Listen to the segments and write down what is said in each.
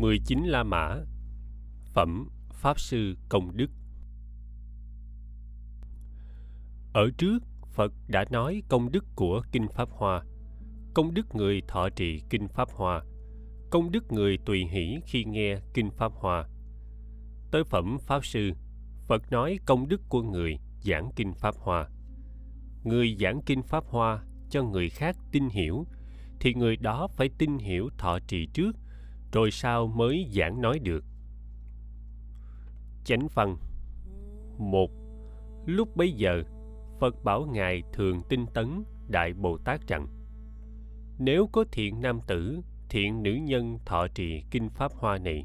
19 La Mã Phẩm Pháp Sư Công Đức Ở trước, Phật đã nói công đức của Kinh Pháp Hoa, công đức người thọ trì Kinh Pháp Hoa, công đức người tùy hỷ khi nghe Kinh Pháp Hoa. Tới phẩm Pháp Sư, Phật nói công đức của người giảng Kinh Pháp Hoa. Người giảng Kinh Pháp Hoa cho người khác tin hiểu, thì người đó phải tin hiểu thọ trì trước – rồi sao mới giảng nói được? Chánh văn. Một, lúc bấy giờ, phật bảo ngài thường tinh tấn đại bồ tát rằng, nếu có thiện nam tử, thiện nữ nhân thọ trì kinh pháp hoa này,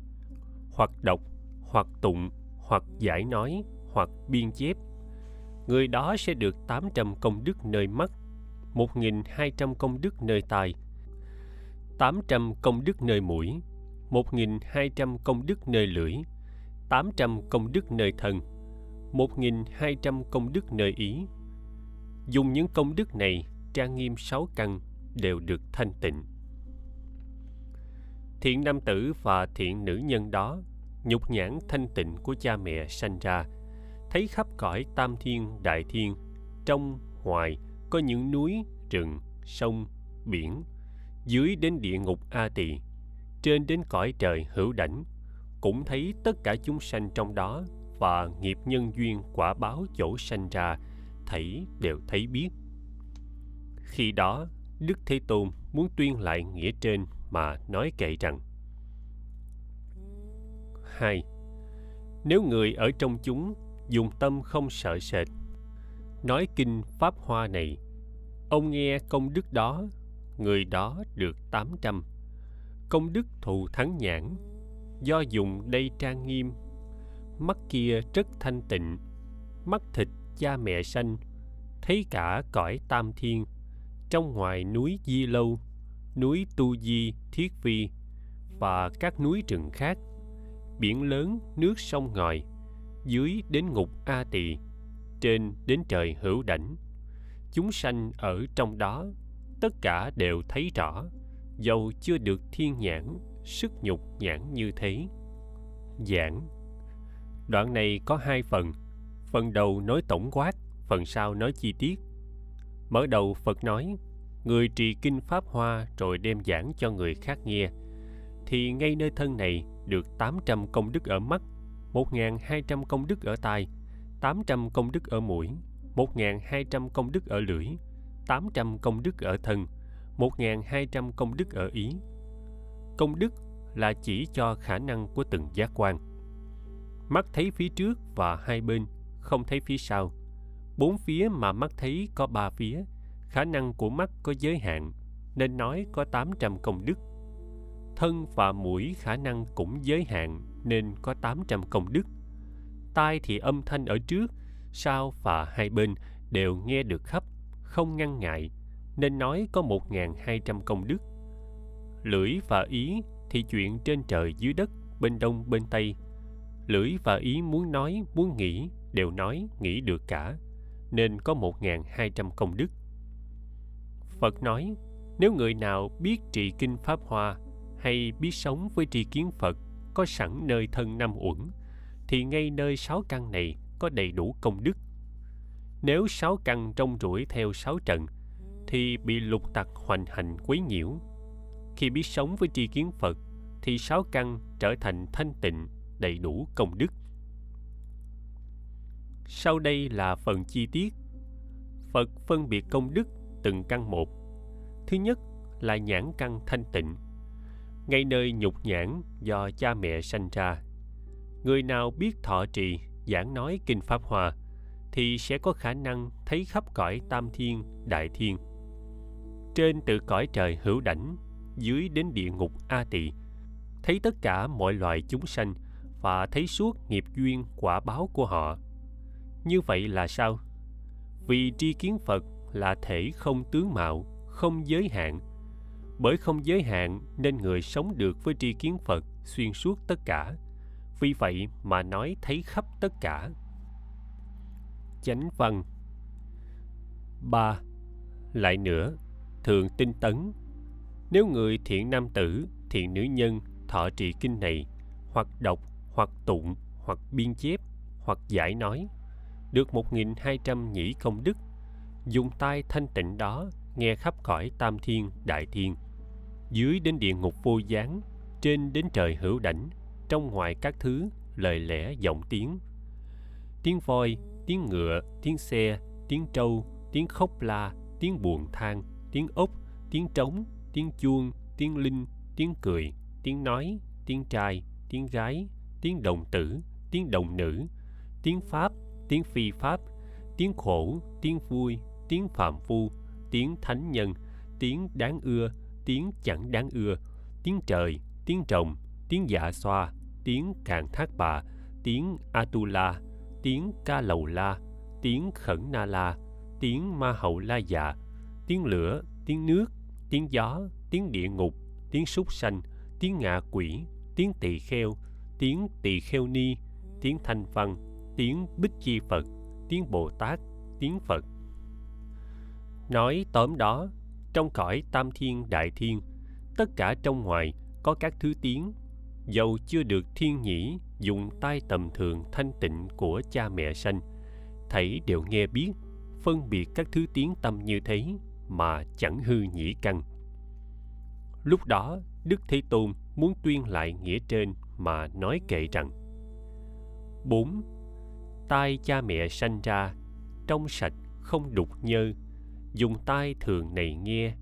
hoặc đọc, hoặc tụng, hoặc giải nói, hoặc biên chép, người đó sẽ được 800 công đức nơi mắt 1.200 công đức nơi tai 800 công đức nơi mũi 1.200 công đức nơi lưỡi, 800 công đức nơi thân, 1.200 công đức nơi ý. Dùng những công đức này trang nghiêm sáu căn đều được thanh tịnh. Thiện nam tử và thiện nữ nhân đó nhục nhãn thanh tịnh của cha mẹ sanh ra, thấy khắp cõi tam thiên đại thiên, trong, ngoài có những núi, rừng, sông, biển, dưới đến địa ngục A Tỳ trên đến cõi trời hữu đảnh, cũng thấy tất cả chúng sanh trong đó và nghiệp nhân duyên quả báo chỗ sanh ra, thấy đều thấy biết. Khi đó, đức thế tôn muốn tuyên lại nghĩa trên mà nói kệ rằng, hai, nếu người ở trong chúng dùng tâm không sợ sệt, nói kinh pháp hoa này, ông nghe công đức đó, người đó được tám trăm công đức thù thắng nhãn, do dùng đây trang nghiêm. Mắt kia rất thanh tịnh, mắt thịt cha mẹ sanh, thấy cả cõi tam thiên. Trong ngoài núi di lâu, núi tu di, thiết vi và các núi rừng khác, biển lớn nước sông ngòi, dưới đến ngục a tỳ, trên đến trời hữu đảnh. Chúng sanh ở trong đó, tất cả đều thấy rõ dầu chưa được thiên nhãn, sức nhục nhãn như thế. Giảng. Đoạn này có hai phần. Phần đầu nói tổng quát, phần sau nói chi tiết. Mở đầu, phật nói, người trì kinh pháp hoa rồi đem giảng cho người khác nghe, thì ngay nơi thân này được 800 công đức ở mắt 1.200 công đức ở tai 800 công đức ở mũi 1.200 công đức ở lưỡi 800 công đức ở thân 1.200 công đức ở Ý. Công đức là chỉ cho khả năng của từng giác quan. Mắt thấy phía trước và hai bên, không thấy phía sau. Bốn phía mà mắt thấy có ba phía, khả năng của mắt có giới hạn, nên nói có 800 công đức. Thân và mũi khả năng cũng giới hạn, nên có 800 công đức. Tai thì âm thanh ở trước, sau và hai bên đều nghe được khắp, không ngăn ngại, nên nói có 1.200 công đức. Lưỡi và ý thì chuyện trên trời dưới đất, bên đông bên tây. Lưỡi và ý muốn nói, muốn nghĩ, đều nói, nghĩ được cả, nên có 1.200 công đức. Phật nói, nếu người nào biết trị kinh Pháp Hoa hay biết sống với tri kiến Phật có sẵn nơi thân năm uẩn, thì ngay nơi sáu căn này có đầy đủ công đức. Nếu sáu căn trong rủi theo sáu trận, thì bị lục tặc hoành hành quấy nhiễu. Khi biết sống với tri kiến Phật, thì sáu căn trở thành thanh tịnh, đầy đủ công đức. Sau đây là phần chi tiết. Phật phân biệt công đức từng căn một. Thứ nhất là nhãn căn thanh tịnh, ngay nơi nhục nhãn do cha mẹ sanh ra. Người nào biết thọ trì, giảng nói kinh Pháp Hòa, thì sẽ có khả năng thấy khắp cõi tam thiên, đại thiên trên từ cõi trời hữu đảnh, dưới đến địa ngục a tỳ. Thấy tất cả mọi loài chúng sanh và thấy suốt nghiệp duyên quả báo của họ. Như vậy là sao? Vì tri kiến phật là thể không tướng mạo, không giới hạn. Bởi không giới hạn nên người sống được với tri kiến phật xuyên suốt tất cả. Vì vậy mà nói thấy khắp tất cả. Chánh văn ba. Lại nữa thường tinh tấn. Nếu người thiện nam tử, thiện nữ nhân thọ trì kinh này, hoặc đọc hoặc tụng, hoặc biên chép, hoặc giải nói, được 1.200 nhĩ công đức, dùng tai thanh tịnh đó nghe khắp cõi tam thiên, đại thiên, dưới đến địa ngục vô gián, trên đến trời hữu đảnh, trong ngoài các thứ, lời lẽ, giọng tiếng. Tiếng voi, tiếng ngựa, tiếng xe, tiếng trâu, tiếng khóc la, tiếng buồn than tiếng ốc, tiếng trống, tiếng chuông, tiếng linh, tiếng cười, tiếng nói, tiếng trai, tiếng gái, tiếng đồng tử, tiếng đồng nữ, tiếng pháp, tiếng phi pháp, tiếng khổ, tiếng vui, tiếng phạm phu, tiếng thánh nhân, tiếng đáng ưa, tiếng chẳng đáng ưa, tiếng trời, tiếng trồng tiếng dạ xoa, tiếng cạn thác bà, tiếng atula, tiếng ca lầu la, tiếng khẩn na la, tiếng ma hậu la dạ tiếng lửa, tiếng nước, tiếng gió, tiếng địa ngục, tiếng súc sanh, tiếng ngạ quỷ, tiếng tỳ kheo, tiếng tỳ kheo ni, tiếng thanh văn, tiếng bích chi phật, tiếng bồ tát, tiếng phật. Nói tóm đó, trong cõi tam thiên đại thiên, tất cả trong ngoài có các thứ tiếng, dầu chưa được thiên nhĩ dùng tai tầm thường thanh tịnh của cha mẹ sanh, thảy đều nghe biết, phân biệt các thứ tiếng tâm như thế mà chẳng hư nhĩ căn. Lúc đó, đức thế tôn muốn tuyên lại nghĩa trên mà nói kệ rằng, bốn, tai cha mẹ sanh ra, trong sạch không đục nhơ, dùng tai thường này nghe,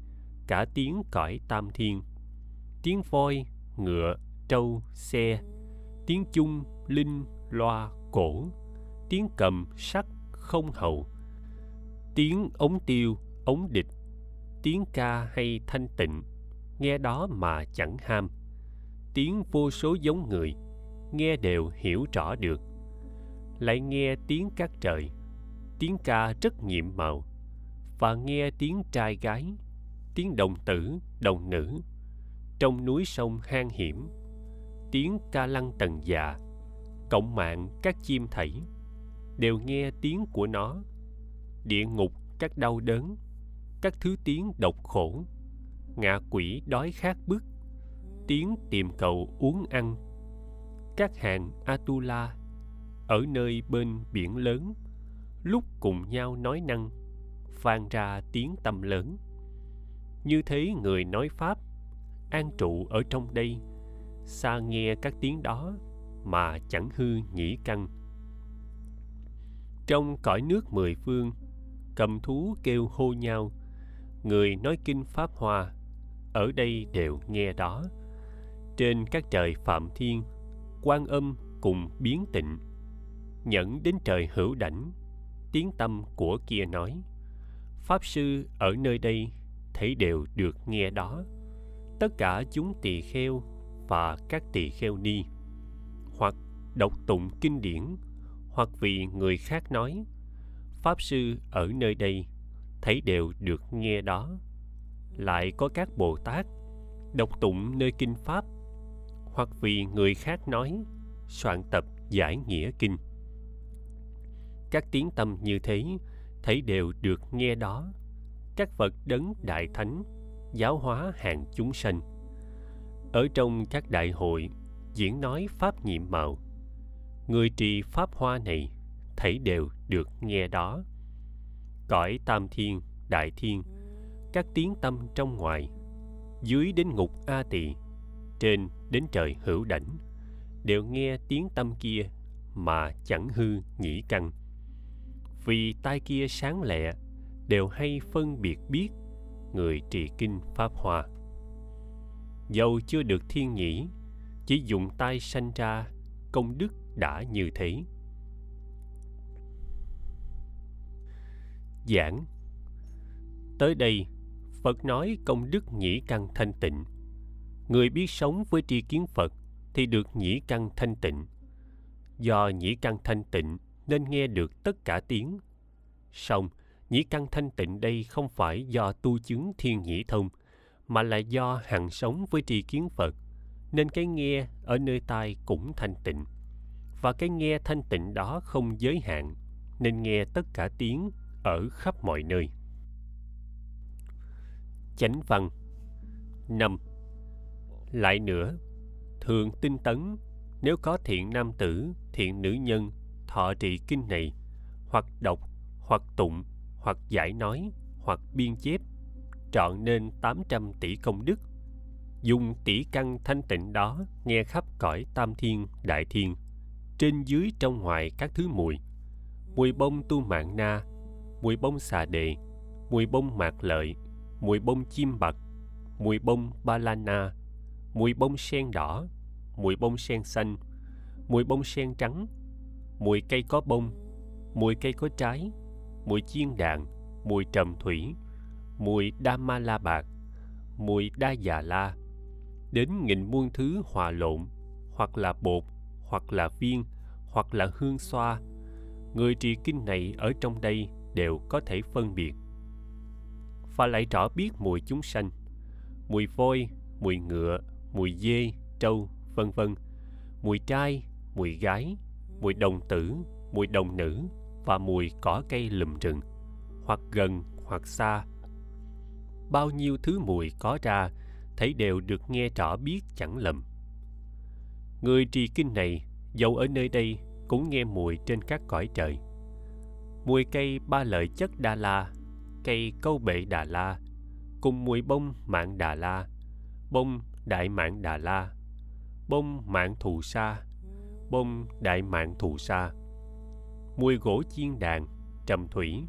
cả tiếng cõi tam thiên. Tiếng voi, ngựa, trâu, xe, tiếng chung, linh, loa, cổ, tiếng cầm, sắt, không hậu tiếng ống tiêu ống địch, tiếng ca hay thanh tịnh, nghe đó mà chẳng ham. Tiếng vô số giống người, nghe đều hiểu rõ được. Lại nghe tiếng các trời, tiếng ca rất nhiệm màu, và nghe tiếng trai gái, tiếng đồng tử, đồng nữ. Trong núi sông hang hiểm, tiếng ca lăng tần già, cộng mạng các chim thảy, đều nghe tiếng của nó. Địa ngục các đau đớn các thứ tiếng độc khổ. Ngạ quỷ đói khát bức tiếng tìm cầu uống ăn. Các hàng atula ở nơi bên biển lớn, lúc cùng nhau nói năng, vang ra tiếng tâm lớn. Như thế người nói pháp, an trụ ở trong đây, xa nghe các tiếng đó mà chẳng hư nhĩ căn. Trong cõi nước mười phương, cầm thú kêu hô nhau người nói kinh pháp hoa, ở đây đều nghe đó. Trên các trời phạm thiên, quan âm cùng biến tịnh, nhẫn đến trời hữu đảnh, tiếng tâm của kia nói. Pháp sư ở nơi đây thấy đều được nghe đó. Tất cả chúng tỳ kheo và các tỳ kheo ni, hoặc đọc tụng kinh điển, hoặc vì người khác nói, pháp sư ở nơi đây thấy đều được nghe đó. Lại có các bồ tát, đọc tụng nơi kinh pháp, hoặc vì người khác nói, soạn tập, giải nghĩa kinh. Các tiếng tâm như thế, thấy đều được nghe đó. Các vật đấng đại thánh, giáo hóa hàng chúng sanh. Ở trong các đại hội, diễn nói pháp nhiệm màu. Người trì pháp hoa này, thấy đều được nghe đó cõi tam thiên, đại thiên, các tiếng tâm trong ngoài, dưới đến ngục a tỳ, trên đến trời hữu đảnh, đều nghe tiếng tâm kia mà chẳng hư nhĩ căn. Vì tai kia sáng lẹ, đều hay phân biệt biết người trì kinh pháp hòa dầu chưa được thiên nhĩ, chỉ dùng tay sanh ra, công đức đã như thế. Giảng. Tới đây, phật nói công đức nhĩ căn thanh tịnh. Người biết sống với tri kiến phật thì được nhĩ căn thanh tịnh. Do nhĩ căn thanh tịnh nên nghe được tất cả tiếng. Song nhĩ căn thanh tịnh đây không phải do tu chứng thiên nhĩ thông, mà là do hằng sống với tri kiến phật, nên cái nghe ở nơi tai cũng thanh tịnh. Và cái nghe thanh tịnh đó không giới hạn, nên nghe tất cả tiếng ở khắp mọi nơi. Chánh văn năm. Lại nữa, thường tinh tấn, nếu có thiện nam tử, thiện nữ nhân, thọ trì kinh này, hoặc đọc, hoặc tụng, hoặc giải nói, hoặc biên chép, trọn nên 800 tỷ công đức. Dùng tỷ căn thanh tịnh đó nghe khắp cõi tam thiên, đại thiên, trên dưới trong ngoài các thứ mùi. Mùi bông tu mạng na mùi bông xà đề mùi bông mạc lợi mùi bông chim bạc mùi bông balana, mùi bông sen đỏ mùi bông sen xanh mùi bông sen trắng mùi cây có bông mùi cây có trái mùi chiên đạn mùi trầm thủy mùi đa ma la bạc mùi đa già la. Đến nghìn muôn thứ hòa lộn hoặc là bột hoặc là viên hoặc là hương xoa. Người trì kinh này ở trong đây đều có thể phân biệt. Và lại rõ biết mùi chúng sanh, mùi voi mùi ngựa, mùi dê, trâu, vân vân, mùi trai, mùi gái, mùi đồng tử, mùi đồng nữ và mùi cỏ cây lùm rừng, hoặc gần hoặc xa. Bao nhiêu thứ mùi có ra, thấy đều được nghe rõ biết chẳng lầm. Người trì kinh này dẫu ở nơi đây, cũng nghe mùi trên các cõi trời mùi cây ba lợi chất đa la cây câu bệ đà la, cùng mùi bông mạng đà la, bông đại mạng đà la, bông mạng thù sa, bông đại mạng thù sa. Mùi gỗ chiên đàn, trầm thủy,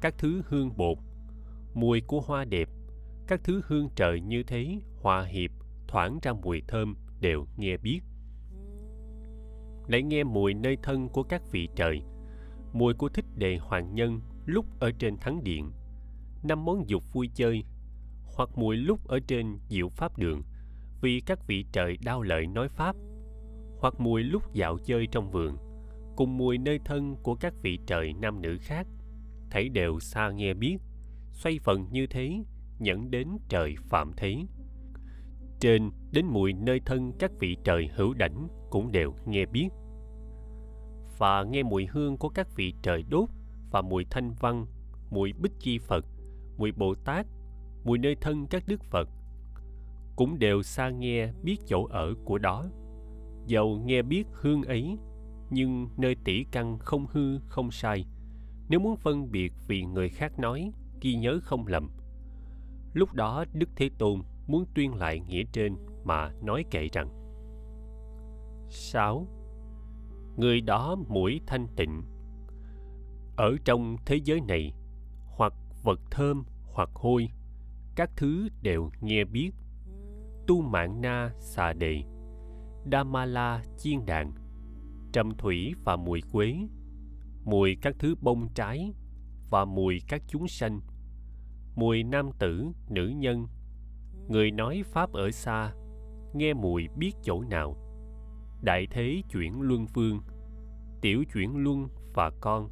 các thứ hương bột. Mùi của hoa đẹp, các thứ hương trời như thế, hòa hiệp, thoảng ra mùi thơm, đều nghe biết. Lại nghe mùi nơi thân của các vị trời mùi của thích đề hoàng nhân lúc ở trên thắng điện. Năm món dục vui chơi, hoặc mùi lúc ở trên diệu pháp đường, vì các vị trời đau lợi nói pháp. Hoặc mùi lúc dạo chơi trong vườn, cùng mùi nơi thân của các vị trời nam nữ khác. Thấy đều xa nghe biết, xoay phần như thế, dẫn đến trời phạm thế. Trên đến mùi nơi thân các vị trời hữu đảnh cũng đều nghe biết và nghe mùi hương của các vị trời đốt và mùi thanh văn, mùi bích chi phật, mùi bồ tát, mùi nơi thân các đức phật. Cũng đều xa nghe biết chỗ ở của đó. Dầu nghe biết hương ấy, nhưng nơi tỷ căn không hư, không sai. Nếu muốn phân biệt vì người khác nói, ghi nhớ không lầm. Lúc đó đức thế tôn muốn tuyên lại nghĩa trên mà nói kệ rằng 6. Người đó mũi thanh tịnh. Ở trong thế giới này Hoặc vật thơm hoặc hôi Các thứ đều nghe biết. Tu mạng na xà đề Damala chiên đàn Trầm thủy và mùi quế Mùi các thứ bông trái Và mùi các chúng sanh Mùi nam tử, nữ nhân. Người nói pháp ở xa nghe mùi biết chỗ nào đại thế chuyển luân vương tiểu chuyển luân và con.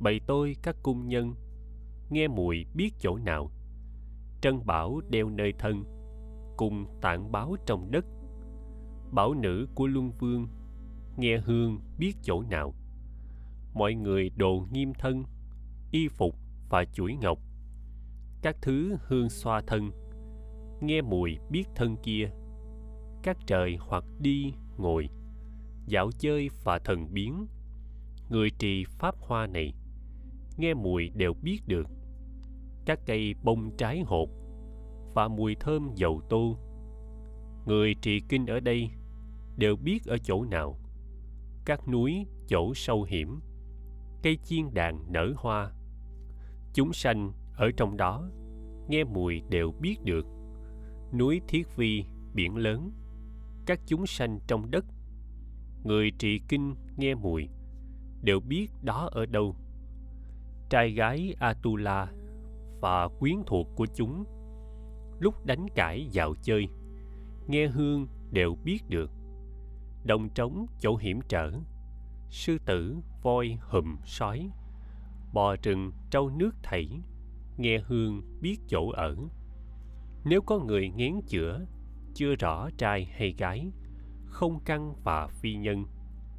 Bày tôi các cung nhân. Nghe mùi biết chỗ nào. Trân bảo đeo nơi thân, cùng tạng báo trong đất. Bảo nữ của luân vương, nghe hương biết chỗ nào. Mọi người đồ nghiêm thân, y phục và chuỗi ngọc. Các thứ hương xoa thân, nghe mùi biết thân kia. Các trời hoặc đi ngồi. Dạo chơi và thần biến. Người trì pháp hoa này, nghe mùi đều biết được. Các cây bông trái hột và mùi thơm dầu tô. Người trì kinh ở đây đều biết ở chỗ nào. Các núi chỗ sâu hiểm, cây chiên đàn nở hoa. Chúng sanh ở trong đó, nghe mùi đều biết được. Núi thiết vi biển lớn các chúng sanh trong đất. Người trì kinh nghe mùi, đều biết đó ở đâu. Trai gái atula và quyến thuộc của chúng, lúc đánh cãi dạo chơi, nghe hương đều biết được. Đồng trống chỗ hiểm trở, sư tử voi hùm sói, bò rừng trâu nước thảy, nghe hương biết chỗ ở. Nếu có người ngén chữa chưa rõ trai hay gái, không căn và phi nhân,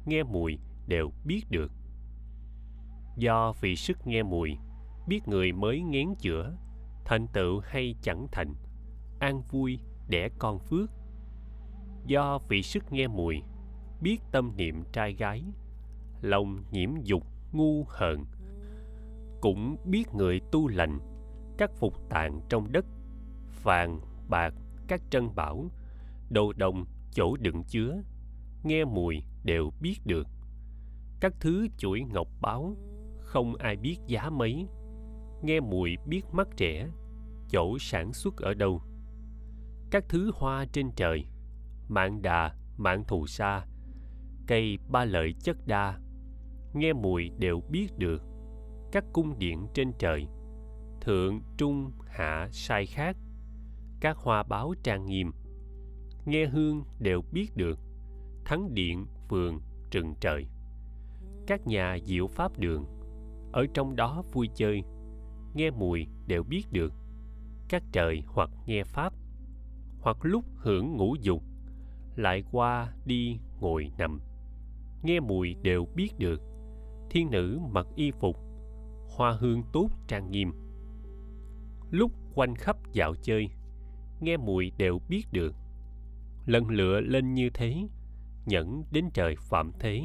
nghe mùi đều biết được. Do vì sức nghe mùi, biết người mới ngén chữa, thành tựu hay chẳng thành, an vui đẻ con phước. Do vị sức nghe mùi, biết tâm niệm trai gái, lòng nhiễm dục ngu hờn. Cũng biết người tu lành các phục tạng trong đất vàng bạc các trân bảo đồ đồng, chỗ đựng chứa, nghe mùi đều biết được. Các thứ chuỗi ngọc báo, không ai biết giá mấy. Nghe mùi biết mắt trẻ, chỗ sản xuất ở đâu. Các thứ hoa trên trời mạng đà mạng thù sa, cây ba lợi chất đa, nghe mùi đều biết được. Các cung điện trên trời, thượng, trung, hạ, sai khác các hoa báo trang nghiêm. Nghe hương đều biết được, thắng điện, phường trừng trời. Các nhà diệu pháp đường, ở trong đó vui chơi, nghe mùi đều biết được. Các trời hoặc nghe pháp, hoặc lúc hưởng ngũ dục, lại qua đi ngồi nằm. Nghe mùi đều biết được, thiên nữ mặc y phục, hoa hương tốt trang nghiêm. Lúc quanh khắp dạo chơi nghe mùi đều biết được. Lần lựa lên như thế, nhẫn đến trời phạm thế,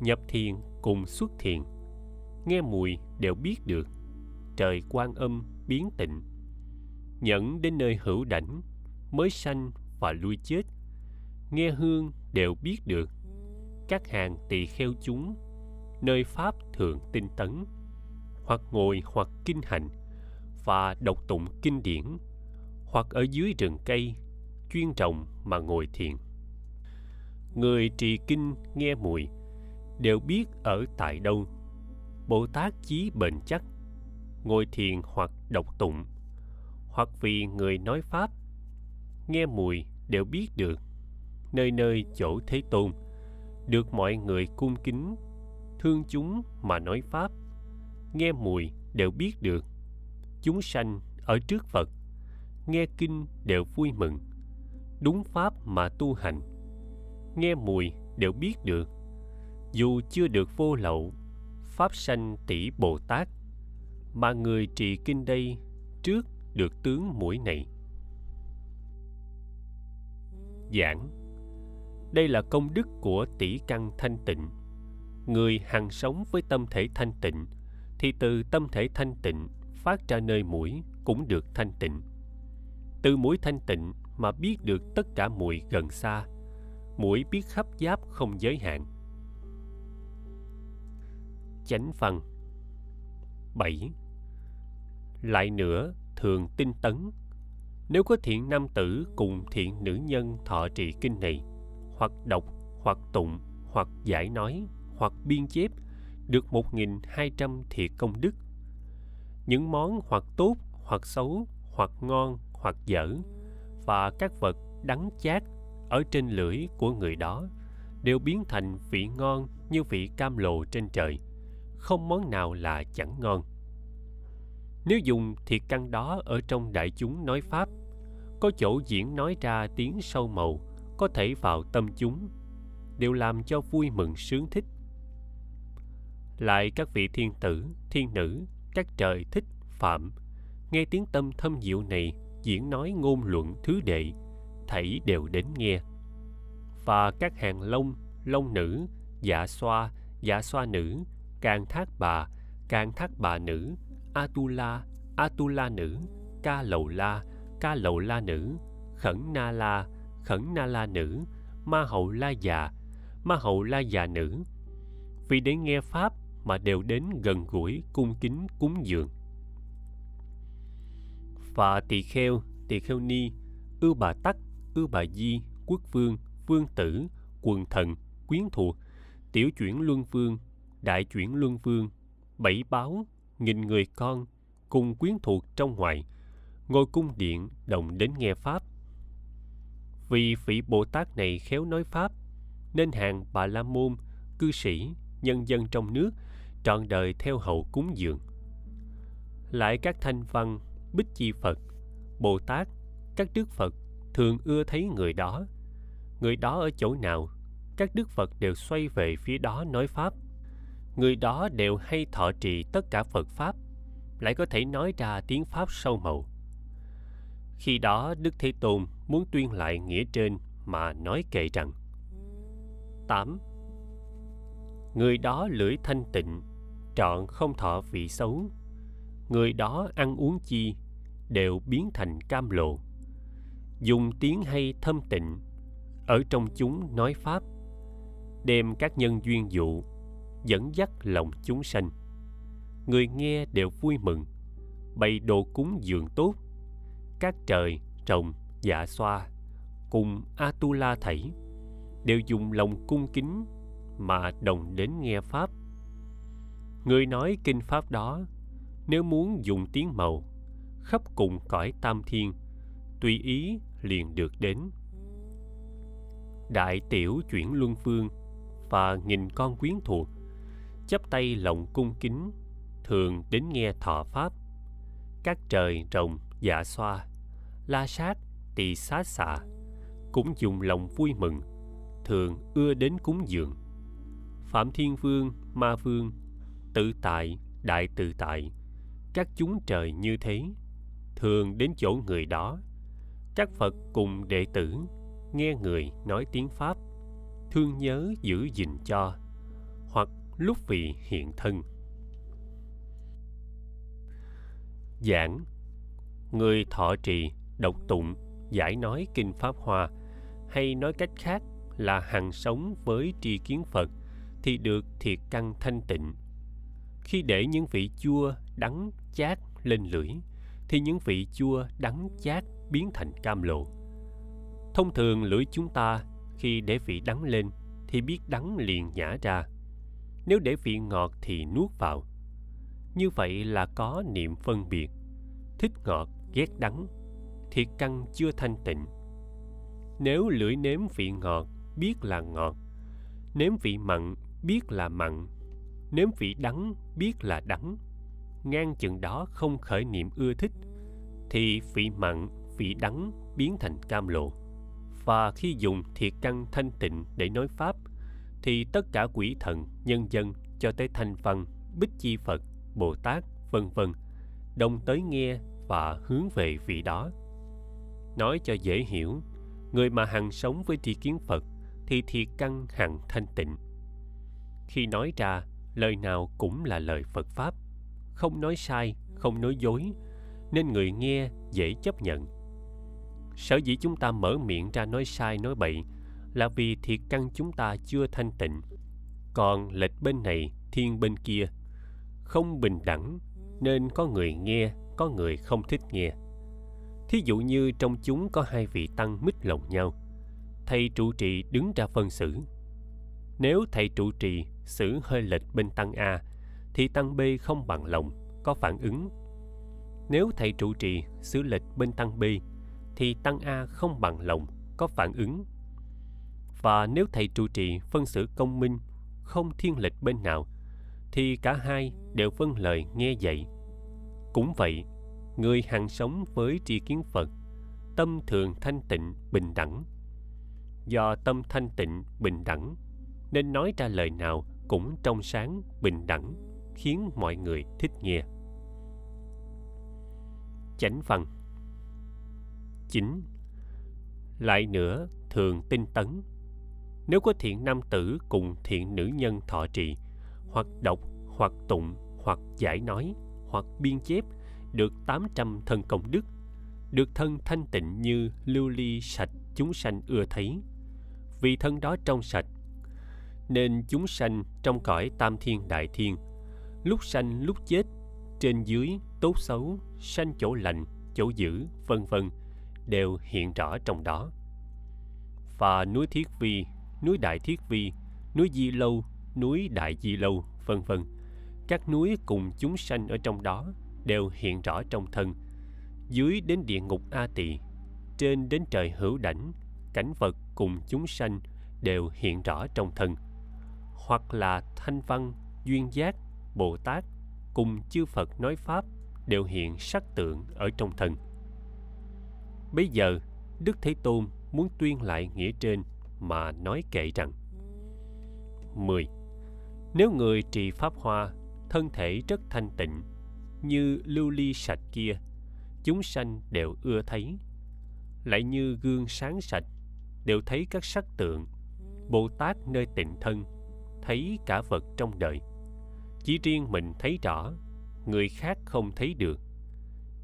nhập thiền cùng xuất thiền, nghe mùi đều biết được. Trời quan âm biến tịnh, nhẫn đến nơi hữu đảnh, mới sanh và lui chết. Nghe hương đều biết được, các hàng tỳ kheo chúng, nơi pháp thường tinh tấn, hoặc ngồi hoặc kinh hành, và đọc tụng kinh điển hoặc ở dưới rừng cây, chuyên trồng mà ngồi thiền. Người trì kinh nghe mùi, đều biết ở tại đâu. Bồ tát chí bền chắc, ngồi thiền hoặc độc tụng. Hoặc vì người nói pháp, nghe mùi đều biết được. Nơi nơi chỗ thế tôn, được mọi người cung kính, thương chúng mà nói pháp, nghe mùi đều biết được. Chúng sanh ở trước phật nghe kinh đều vui mừng. Đúng pháp mà tu hành. Nghe mùi đều biết được. Dù chưa được vô lậu, pháp sanh tỷ bồ tát, mà người trì kinh đây trước được tướng mũi này. Giảng. Đây là công đức của tỷ căn thanh tịnh. Người hằng sống với tâm thể thanh tịnh, thì từ tâm thể thanh tịnh phát ra nơi mũi cũng được thanh tịnh từ mũi thanh tịnh mà biết được tất cả mùi gần xa mũi biết khắp giáp không giới hạn chánh phần 7. Lại nữa, thường tinh tấn. Nếu có thiện nam tử cùng thiện nữ nhân thọ trì kinh này, hoặc đọc, hoặc tụng, hoặc giải nói, hoặc biên chép, được 1.200 thiệt công đức. Những món hoặc tốt, hoặc xấu, hoặc ngon, hoặc dở, và các vật đắng chát ở trên lưỡi của người đó đều biến thành vị ngon như vị cam lồ trên trời không món nào là chẳng ngon. Nếu dùng thiệt căn đó ở trong đại chúng nói pháp có chỗ diễn nói ra tiếng sâu màu có thể vào tâm chúng đều làm cho vui mừng sướng thích. Lại các vị thiên tử thiên nữ các trời thích phạm nghe tiếng tâm thâm diệu này diễn nói ngôn luận thứ đệ, thảy đều đến nghe. Và các hàng lông lông nữ dạ xoa dạ xoa nữ, càng thác bà, càng thác bà nữ, atula atula nữ, ca lầu la, ca lầu la nữ, khẩn na la, khẩn na la nữ, ma hậu la già, ma hậu la già nữ. Vì để nghe pháp mà đều đến gần gũi, cung kính, cúng dường và tỳ kheo tỳ kheo ni ưu bà tắc ưu bà di, quốc vương vương tử, quần thần, quyến thuộc, tiểu chuyển luân vương, đại chuyển luân vương, bảy báo, nghìn người con cùng quyến thuộc trong ngoài, ngôi cung điện đồng đến nghe pháp. Vì vị bồ tát này khéo nói pháp, nên hàng bà la môn, cư sĩ, nhân dân trong nước trọn đời theo hậu cúng dường. Lại các thanh văn bích chi phật bồ tát các đức phật thường ưa thấy người đó người đó ở chỗ nào các đức phật đều xoay về phía đó nói pháp người đó đều hay thọ trì tất cả phật pháp lại có thể nói ra tiếng pháp sâu màu khi đó đức thế tôn muốn tuyên lại nghĩa trên mà nói kệ rằng 8. Người đó lưỡi thanh tịnh, trọn không thọ vị xấu. Người đó ăn uống chi, đều biến thành cam lộ. Dùng tiếng hay thâm tịnh, ở trong chúng nói Pháp, đem các nhân duyên dụ, dẫn dắt lòng chúng sanh. Người nghe đều vui mừng, bày đồ cúng dường tốt, các trời, trồng dạ xoa, cùng Atula thảy, đều dùng lòng cung kính mà đồng đến nghe Pháp. Người nói kinh Pháp đó, nếu muốn dùng tiếng màu, khắp cùng cõi tam thiên, tùy ý liền được đến. Đại tiểu chuyển luân phương và nghìn con quyến thuộc, chắp tay lòng cung kính, thường đến nghe thọ Pháp. Các trời rồng, dạ xoa, la sát, tỳ sát xạ, cũng dùng lòng vui mừng, thường ưa đến cúng dường phạm thiên vương ma vương tự tại đại tự tại các chúng trời như thế thường đến chỗ người đó. Các phật cùng đệ tử nghe người nói tiếng pháp, thương nhớ giữ gìn cho, hoặc lúc vị hiện thân. Giảng, người thọ trì độc tụng, giải nói kinh pháp hoa, hay nói cách khác là hằng sống với tri kiến phật thì được thiệt căn thanh tịnh. Khi để những vị chua đắng chát lên lưỡi thì những vị chua đắng chát biến thành cam lộ. Thông thường lưỡi chúng ta khi để vị đắng lên thì biết đắng liền nhả ra. Nếu để vị ngọt thì nuốt vào. Như vậy là có niệm phân biệt. Thích ngọt, ghét đắng thiệt căn chưa thanh tịnh. Nếu lưỡi nếm vị ngọt, biết là ngọt. Nếm vị mặn, biết là mặn. Nếm vị đắng, biết là đắng ngang chừng đó không khởi niệm ưa thích, thì vị mặn vị đắng biến thành cam lộ. Và khi dùng thiệt căn thanh tịnh để nói pháp, thì tất cả quỷ thần, nhân dân cho tới thanh văn, bích chi phật, bồ tát, vân vân, đồng tới nghe và hướng về vị đó. Nói cho dễ hiểu, người mà hằng sống với tri kiến phật thì thiệt căn hằng thanh tịnh. Khi nói ra, lời nào cũng là lời phật pháp không nói sai, không nói dối, nên người nghe dễ chấp nhận. Sở dĩ chúng ta mở miệng ra nói sai, nói bậy là vì thiệt căn chúng ta chưa thanh tịnh. Còn lệch bên này, thiên bên kia, không bình đẳng, nên có người nghe, có người không thích nghe. Thí dụ như trong chúng có hai vị tăng mít lòng nhau, thầy trụ trì đứng ra phân xử. Nếu thầy trụ trì xử hơi lệch bên tăng A thì tăng B không bằng lòng, có phản ứng. Nếu thầy trụ trì xử lệch bên tăng B thì tăng A không bằng lòng, có phản ứng. Và nếu thầy trụ trì phân xử công minh, không thiên lệch bên nào thì cả hai đều vâng lời nghe dạy. Cũng vậy, người hàng sống với tri kiến Phật, tâm thường thanh tịnh bình đẳng. Do tâm thanh tịnh bình đẳng nên nói ra lời nào cũng trong sáng bình đẳng khiến mọi người thích nghe. Chánh văn chín lại nữa, thường tinh tấn. Nếu có thiện nam tử cùng thiện nữ nhân thọ trì, hoặc đọc hoặc tụng, hoặc giải nói, hoặc biên chép, được 800 thân công đức, được thân thanh tịnh như lưu ly sạch chúng sanh ưa thấy. Vì thân đó trong sạch, nên chúng sanh trong cõi tam thiên đại thiên lúc sanh, lúc chết, trên dưới tốt xấu, sanh chỗ lành, chỗ dữ, vân vân, đều hiện rõ trong đó. Và núi thiết vi, núi đại thiết vi, núi di lâu, núi đại di lâu, vân vân, các núi cùng chúng sanh ở trong đó đều hiện rõ trong thân. Dưới đến địa ngục a tỳ, trên đến trời hữu đảnh, cảnh vật cùng chúng sanh đều hiện rõ trong thân. Hoặc là thanh văn, duyên giác bồ tát cùng chư phật nói pháp đều hiện sắc tượng ở trong thân bây giờ đức thế tôn muốn tuyên lại nghĩa trên mà nói kệ rằng 10. Nếu người trì pháp hoa, thân thể rất thanh tịnh, như lưu ly sạch kia, chúng sanh đều ưa thấy. Lại như gương sáng sạch, đều thấy các sắc tượng bồ tát nơi tịnh thân thấy cả vật trong đời chỉ riêng mình thấy rõ, người khác không thấy được.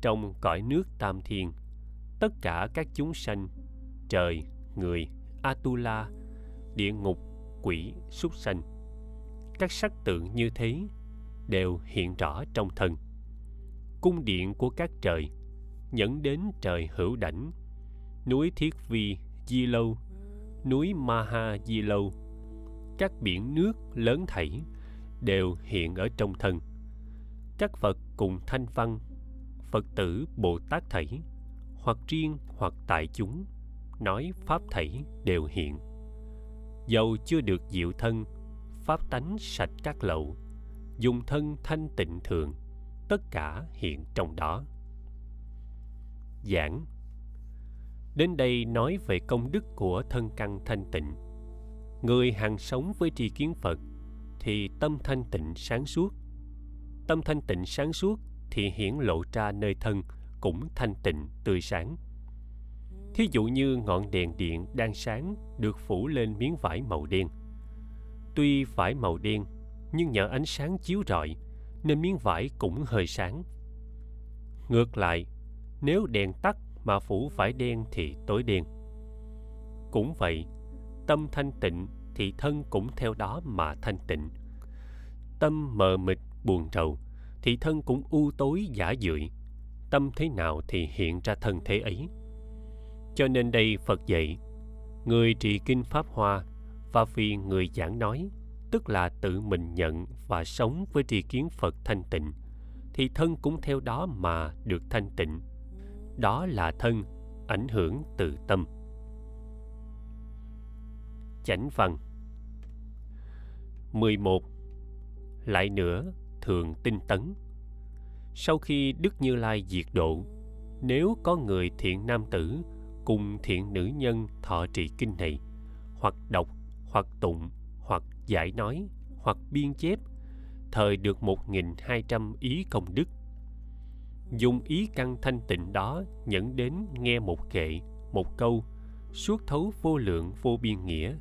Trong cõi nước tam thiên, tất cả các chúng sanh, trời, người, atula, địa ngục, quỷ, súc sanh, các sắc tượng như thế đều hiện rõ trong thân. Cung điện của các trời dẫn đến trời hữu đảnh, núi thiết vi di lâu, núi maha di lâu, các biển nước lớn thảy đều hiện ở trong thân. Các phật cùng thanh văn, phật tử bồ tát thảy hoặc riêng hoặc tại chúng, nói pháp thảy đều hiện. Dầu chưa được diệu thân, pháp tánh sạch các lậu, dùng thân thanh tịnh thường, tất cả hiện trong đó. Giảng. Đến đây nói về công đức của thân căn thanh tịnh. Người hàng sống với tri kiến phật thì tâm thanh tịnh sáng suốt. Tâm thanh tịnh sáng suốt thì hiển lộ ra nơi thân cũng thanh tịnh tươi sáng. Thí dụ như ngọn đèn điện đang sáng được phủ lên miếng vải màu đen. Tuy vải màu đen, nhưng nhờ ánh sáng chiếu rọi nên miếng vải cũng hơi sáng. Ngược lại, nếu đèn tắt mà phủ vải đen thì tối đen. Cũng vậy, tâm thanh tịnh thì thân cũng theo đó mà thanh tịnh. Tâm mờ mịt, buồn rầu, thì thân cũng u tối giả dưỡi tâm thế nào thì hiện ra thân thế ấy. Cho nên đây phật dạy, người trì kinh pháp hoa, và vì người giảng nói, tức là tự mình nhận và sống với tri kiến phật thanh tịnh, thì thân cũng theo đó mà được thanh tịnh. Đó là thân, ảnh hưởng từ tâm chánh văn 11. Lại nữa, thường tinh tấn. Sau khi Đức Như Lai diệt độ, nếu có người thiện nam tử cùng thiện nữ nhân thọ trì kinh này, hoặc đọc, hoặc tụng, hoặc giải nói, hoặc biên chép, thời được 1.200 ý công đức. Dùng ý căn thanh tịnh đó nhẫn đến nghe một kệ, một câu, suốt thấu vô lượng vô biên nghĩa.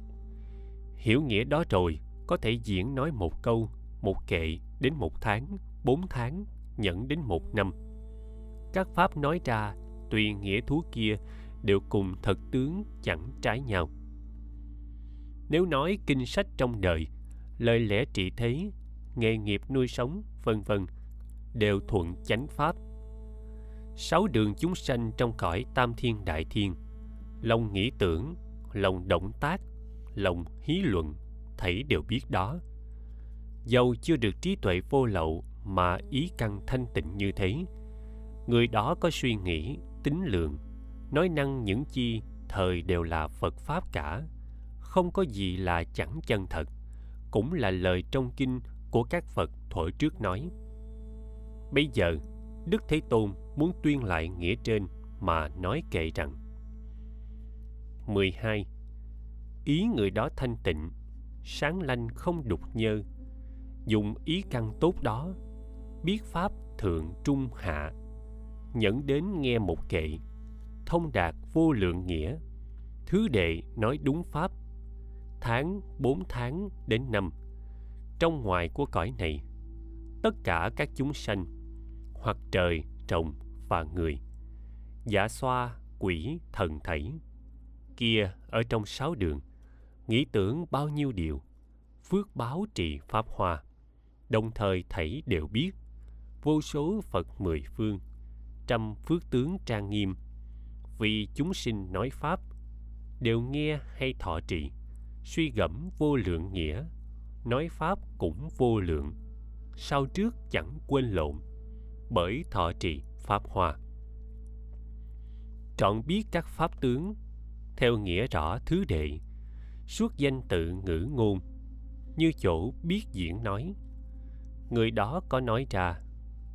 Hiểu nghĩa đó rồi, có thể diễn nói một câu, một kệ đến một tháng, bốn tháng, nhẫn đến một năm. Các pháp nói ra, tùy nghĩa thú kia đều cùng thật tướng chẳng trái nhau. Nếu nói kinh sách trong đời, lời lẽ trị thế, nghề nghiệp nuôi sống, vân vân, đều thuận chánh pháp. Sáu đường chúng sanh trong cõi tam thiên đại thiên, lòng nghĩ tưởng, lòng động tác, lòng hí luận, thảy đều biết đó. Dầu chưa được trí tuệ vô lậu mà ý căn thanh tịnh như thế, người đó có suy nghĩ, tính lượng, nói năng những chi thời đều là Phật Pháp cả, không có gì là chẳng chân thật, cũng là lời trong kinh của các Phật thổi trước nói. Bây giờ, Đức Thế Tôn muốn tuyên lại nghĩa trên mà nói kệ rằng 12. Ý người đó thanh tịnh, sáng lanh không đục nhơ. Dùng ý căn tốt đó, biết pháp thượng trung hạ. Nhẫn đến nghe một kệ, thông đạt vô lượng nghĩa. Thứ đệ nói đúng pháp, tháng, bốn tháng đến năm. Trong ngoài của cõi này, tất cả các chúng sanh, hoặc trời, trồng và người, giả xoa quỷ thần thảy, kia ở trong sáu đường nghĩ tưởng bao nhiêu điều, phước báo trì pháp hoa. Đồng thời thảy đều biết, vô số phật mười phương, trăm phước tướng trang nghiêm. Vì chúng sinh nói pháp, đều nghe hay thọ trì, suy gẫm vô lượng nghĩa, nói pháp cũng vô lượng sau trước chẳng quên lộn, bởi thọ trì pháp hoa. Trọn biết các pháp tướng, theo nghĩa rõ thứ đệ suốt danh tự ngữ ngôn. Như chỗ biết diễn nói, người đó có nói ra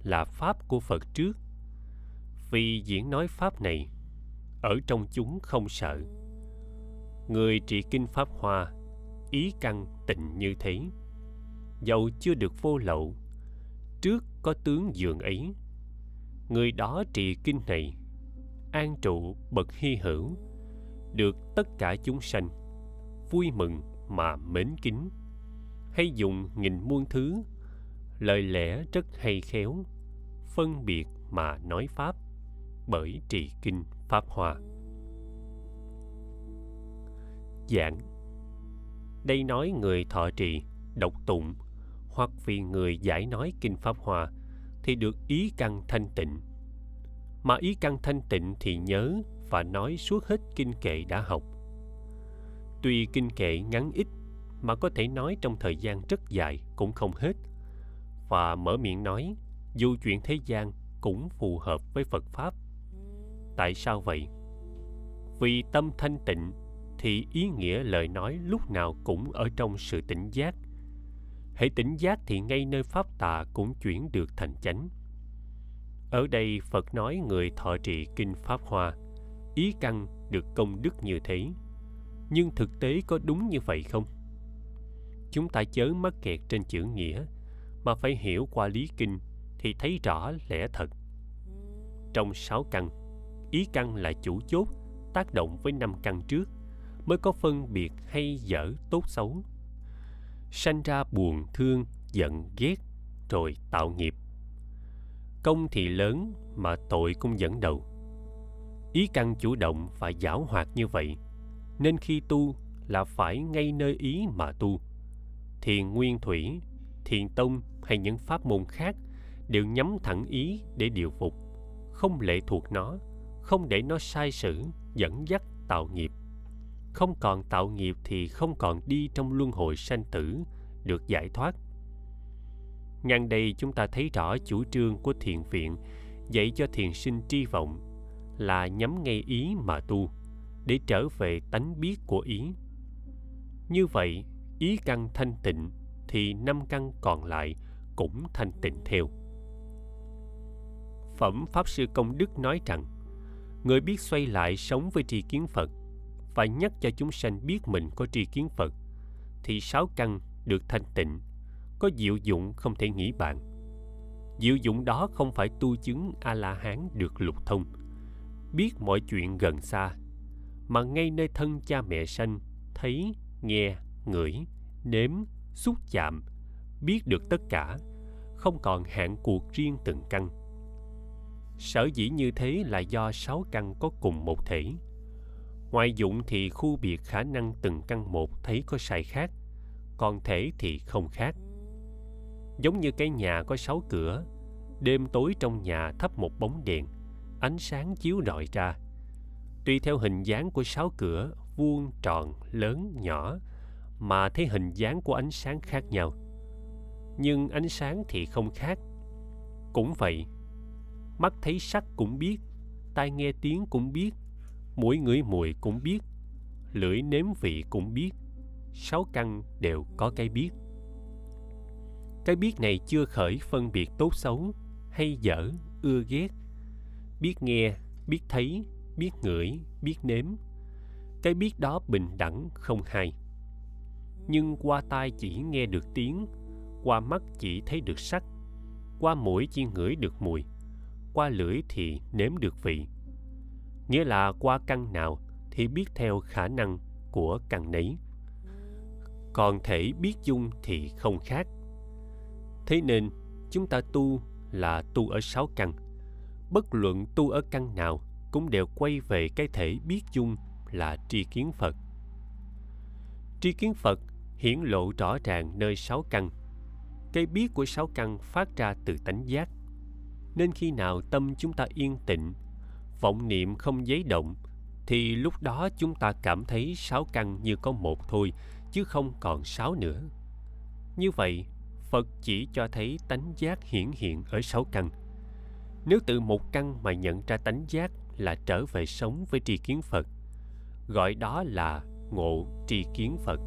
là pháp của phật trước. Vì diễn nói pháp này, ở trong chúng không sợ. Người trị kinh pháp hoa, ý căn tịnh như thế. Dầu chưa được vô lậu, trước có tướng dường ấy. Người đó trị kinh này, an trụ bậc hy hữu, được tất cả chúng sanh vui mừng mà mến kính. Hay dùng nghìn muôn thứ, lời lẽ rất hay khéo, phân biệt mà nói pháp, bởi trì kinh pháp hòa. dạng đây nói người thọ trì, độc tụng, hoặc vì người giải nói kinh pháp hòa thì được ý căn thanh tịnh. Mà ý căn thanh tịnh thì nhớ và nói suốt hết kinh kệ đã học tuy kinh kệ ngắn ít, mà có thể nói trong thời gian rất dài cũng không hết. Và mở miệng nói, dù chuyện thế gian cũng phù hợp với phật pháp. Tại sao vậy? Vì tâm thanh tịnh thì ý nghĩa lời nói lúc nào cũng ở trong sự tỉnh giác. Hãy tỉnh giác thì ngay nơi pháp tà cũng chuyển được thành chánh. Ở đây phật nói người thọ trì kinh pháp hoa, ý căn được công đức như thế nhưng thực tế có đúng như vậy không? Chúng ta chớ mắc kẹt trên chữ nghĩa, mà phải hiểu qua lý kinh thì thấy rõ lẽ thật. Trong sáu căn, ý căn là chủ chốt, tác động với năm căn trước, mới có phân biệt hay dở tốt xấu. Sanh ra buồn, thương, giận, ghét, rồi tạo nghiệp. Công thì lớn mà tội cũng dẫn đầu. Ý căn chủ động và giảo hoạt như vậy nên khi tu là phải ngay nơi ý mà tu. Thiền nguyên thủy, thiền tông hay những pháp môn khác đều nhắm thẳng ý để điều phục, không lệ thuộc nó, không để nó sai sử, dẫn dắt, tạo nghiệp. Không còn tạo nghiệp thì không còn đi trong luân hồi sanh tử được giải thoát. Ngang đây chúng ta thấy rõ chủ trương của thiền viện dạy cho thiền sinh tri vọng là nhắm ngay ý mà tu để trở về tánh biết của ý. Như vậy, ý căn thanh tịnh thì năm căn còn lại cũng thanh tịnh theo. Phẩm pháp sư công đức nói rằng, người biết xoay lại sống với tri kiến phật và nhắc cho chúng sanh biết mình có tri kiến phật, thì sáu căn được thanh tịnh, có diệu dụng không thể nghĩ bàn. Diệu dụng đó không phải tu chứng a la hán được lục thông. Biết mọi chuyện gần xa mà ngay nơi thân cha mẹ sanh, thấy, nghe, ngửi, nếm, xúc chạm, biết được tất cả, không còn hạn cuộc riêng từng căn. Sở dĩ như thế là do sáu căn có cùng một thể. Ngoại dụng thì khu biệt khả năng từng căn một thấy có sai khác, còn thể thì không khác. Giống như cái nhà có sáu cửa, đêm tối trong nhà thắp một bóng đèn, ánh sáng chiếu rọi ra tùy theo hình dáng của sáu cửa, vuông, tròn, lớn, nhỏ, mà thấy hình dáng của ánh sáng khác nhau. Nhưng ánh sáng thì không khác. Cũng vậy, mắt thấy sắc cũng biết, tai nghe tiếng cũng biết, mũi ngửi mùi cũng biết, lưỡi nếm vị cũng biết, sáu căn đều có cái biết. Cái biết này chưa khởi phân biệt tốt xấu hay dở, ưa ghét. Biết nghe, biết thấy biết ngửi, biết nếm. Cái biết đó bình đẳng, không hay. Nhưng qua tai chỉ nghe được tiếng, qua mắt chỉ thấy được sắc, qua mũi chỉ ngửi được mùi, qua lưỡi thì nếm được vị. Nghĩa là qua căn nào thì biết theo khả năng của căn nấy. Còn thể biết chung thì không khác. Thế nên, chúng ta tu là tu ở sáu căn. Bất luận tu ở căn nào cũng đều quay về cái thể biết chung là tri kiến phật. Tri kiến phật hiển lộ rõ ràng nơi sáu căn. Cái biết của sáu căn phát ra từ tánh giác. Nên khi nào tâm chúng ta yên tịnh vọng niệm không giấy động, thì lúc đó chúng ta cảm thấy sáu căn như có một thôi, chứ không còn sáu nữa. Như vậy, phật chỉ cho thấy tánh giác hiển hiện ở sáu căn. Nếu từ một căn mà nhận ra tánh giác là trở về sống với tri kiến phật. Gọi đó là ngộ tri kiến phật.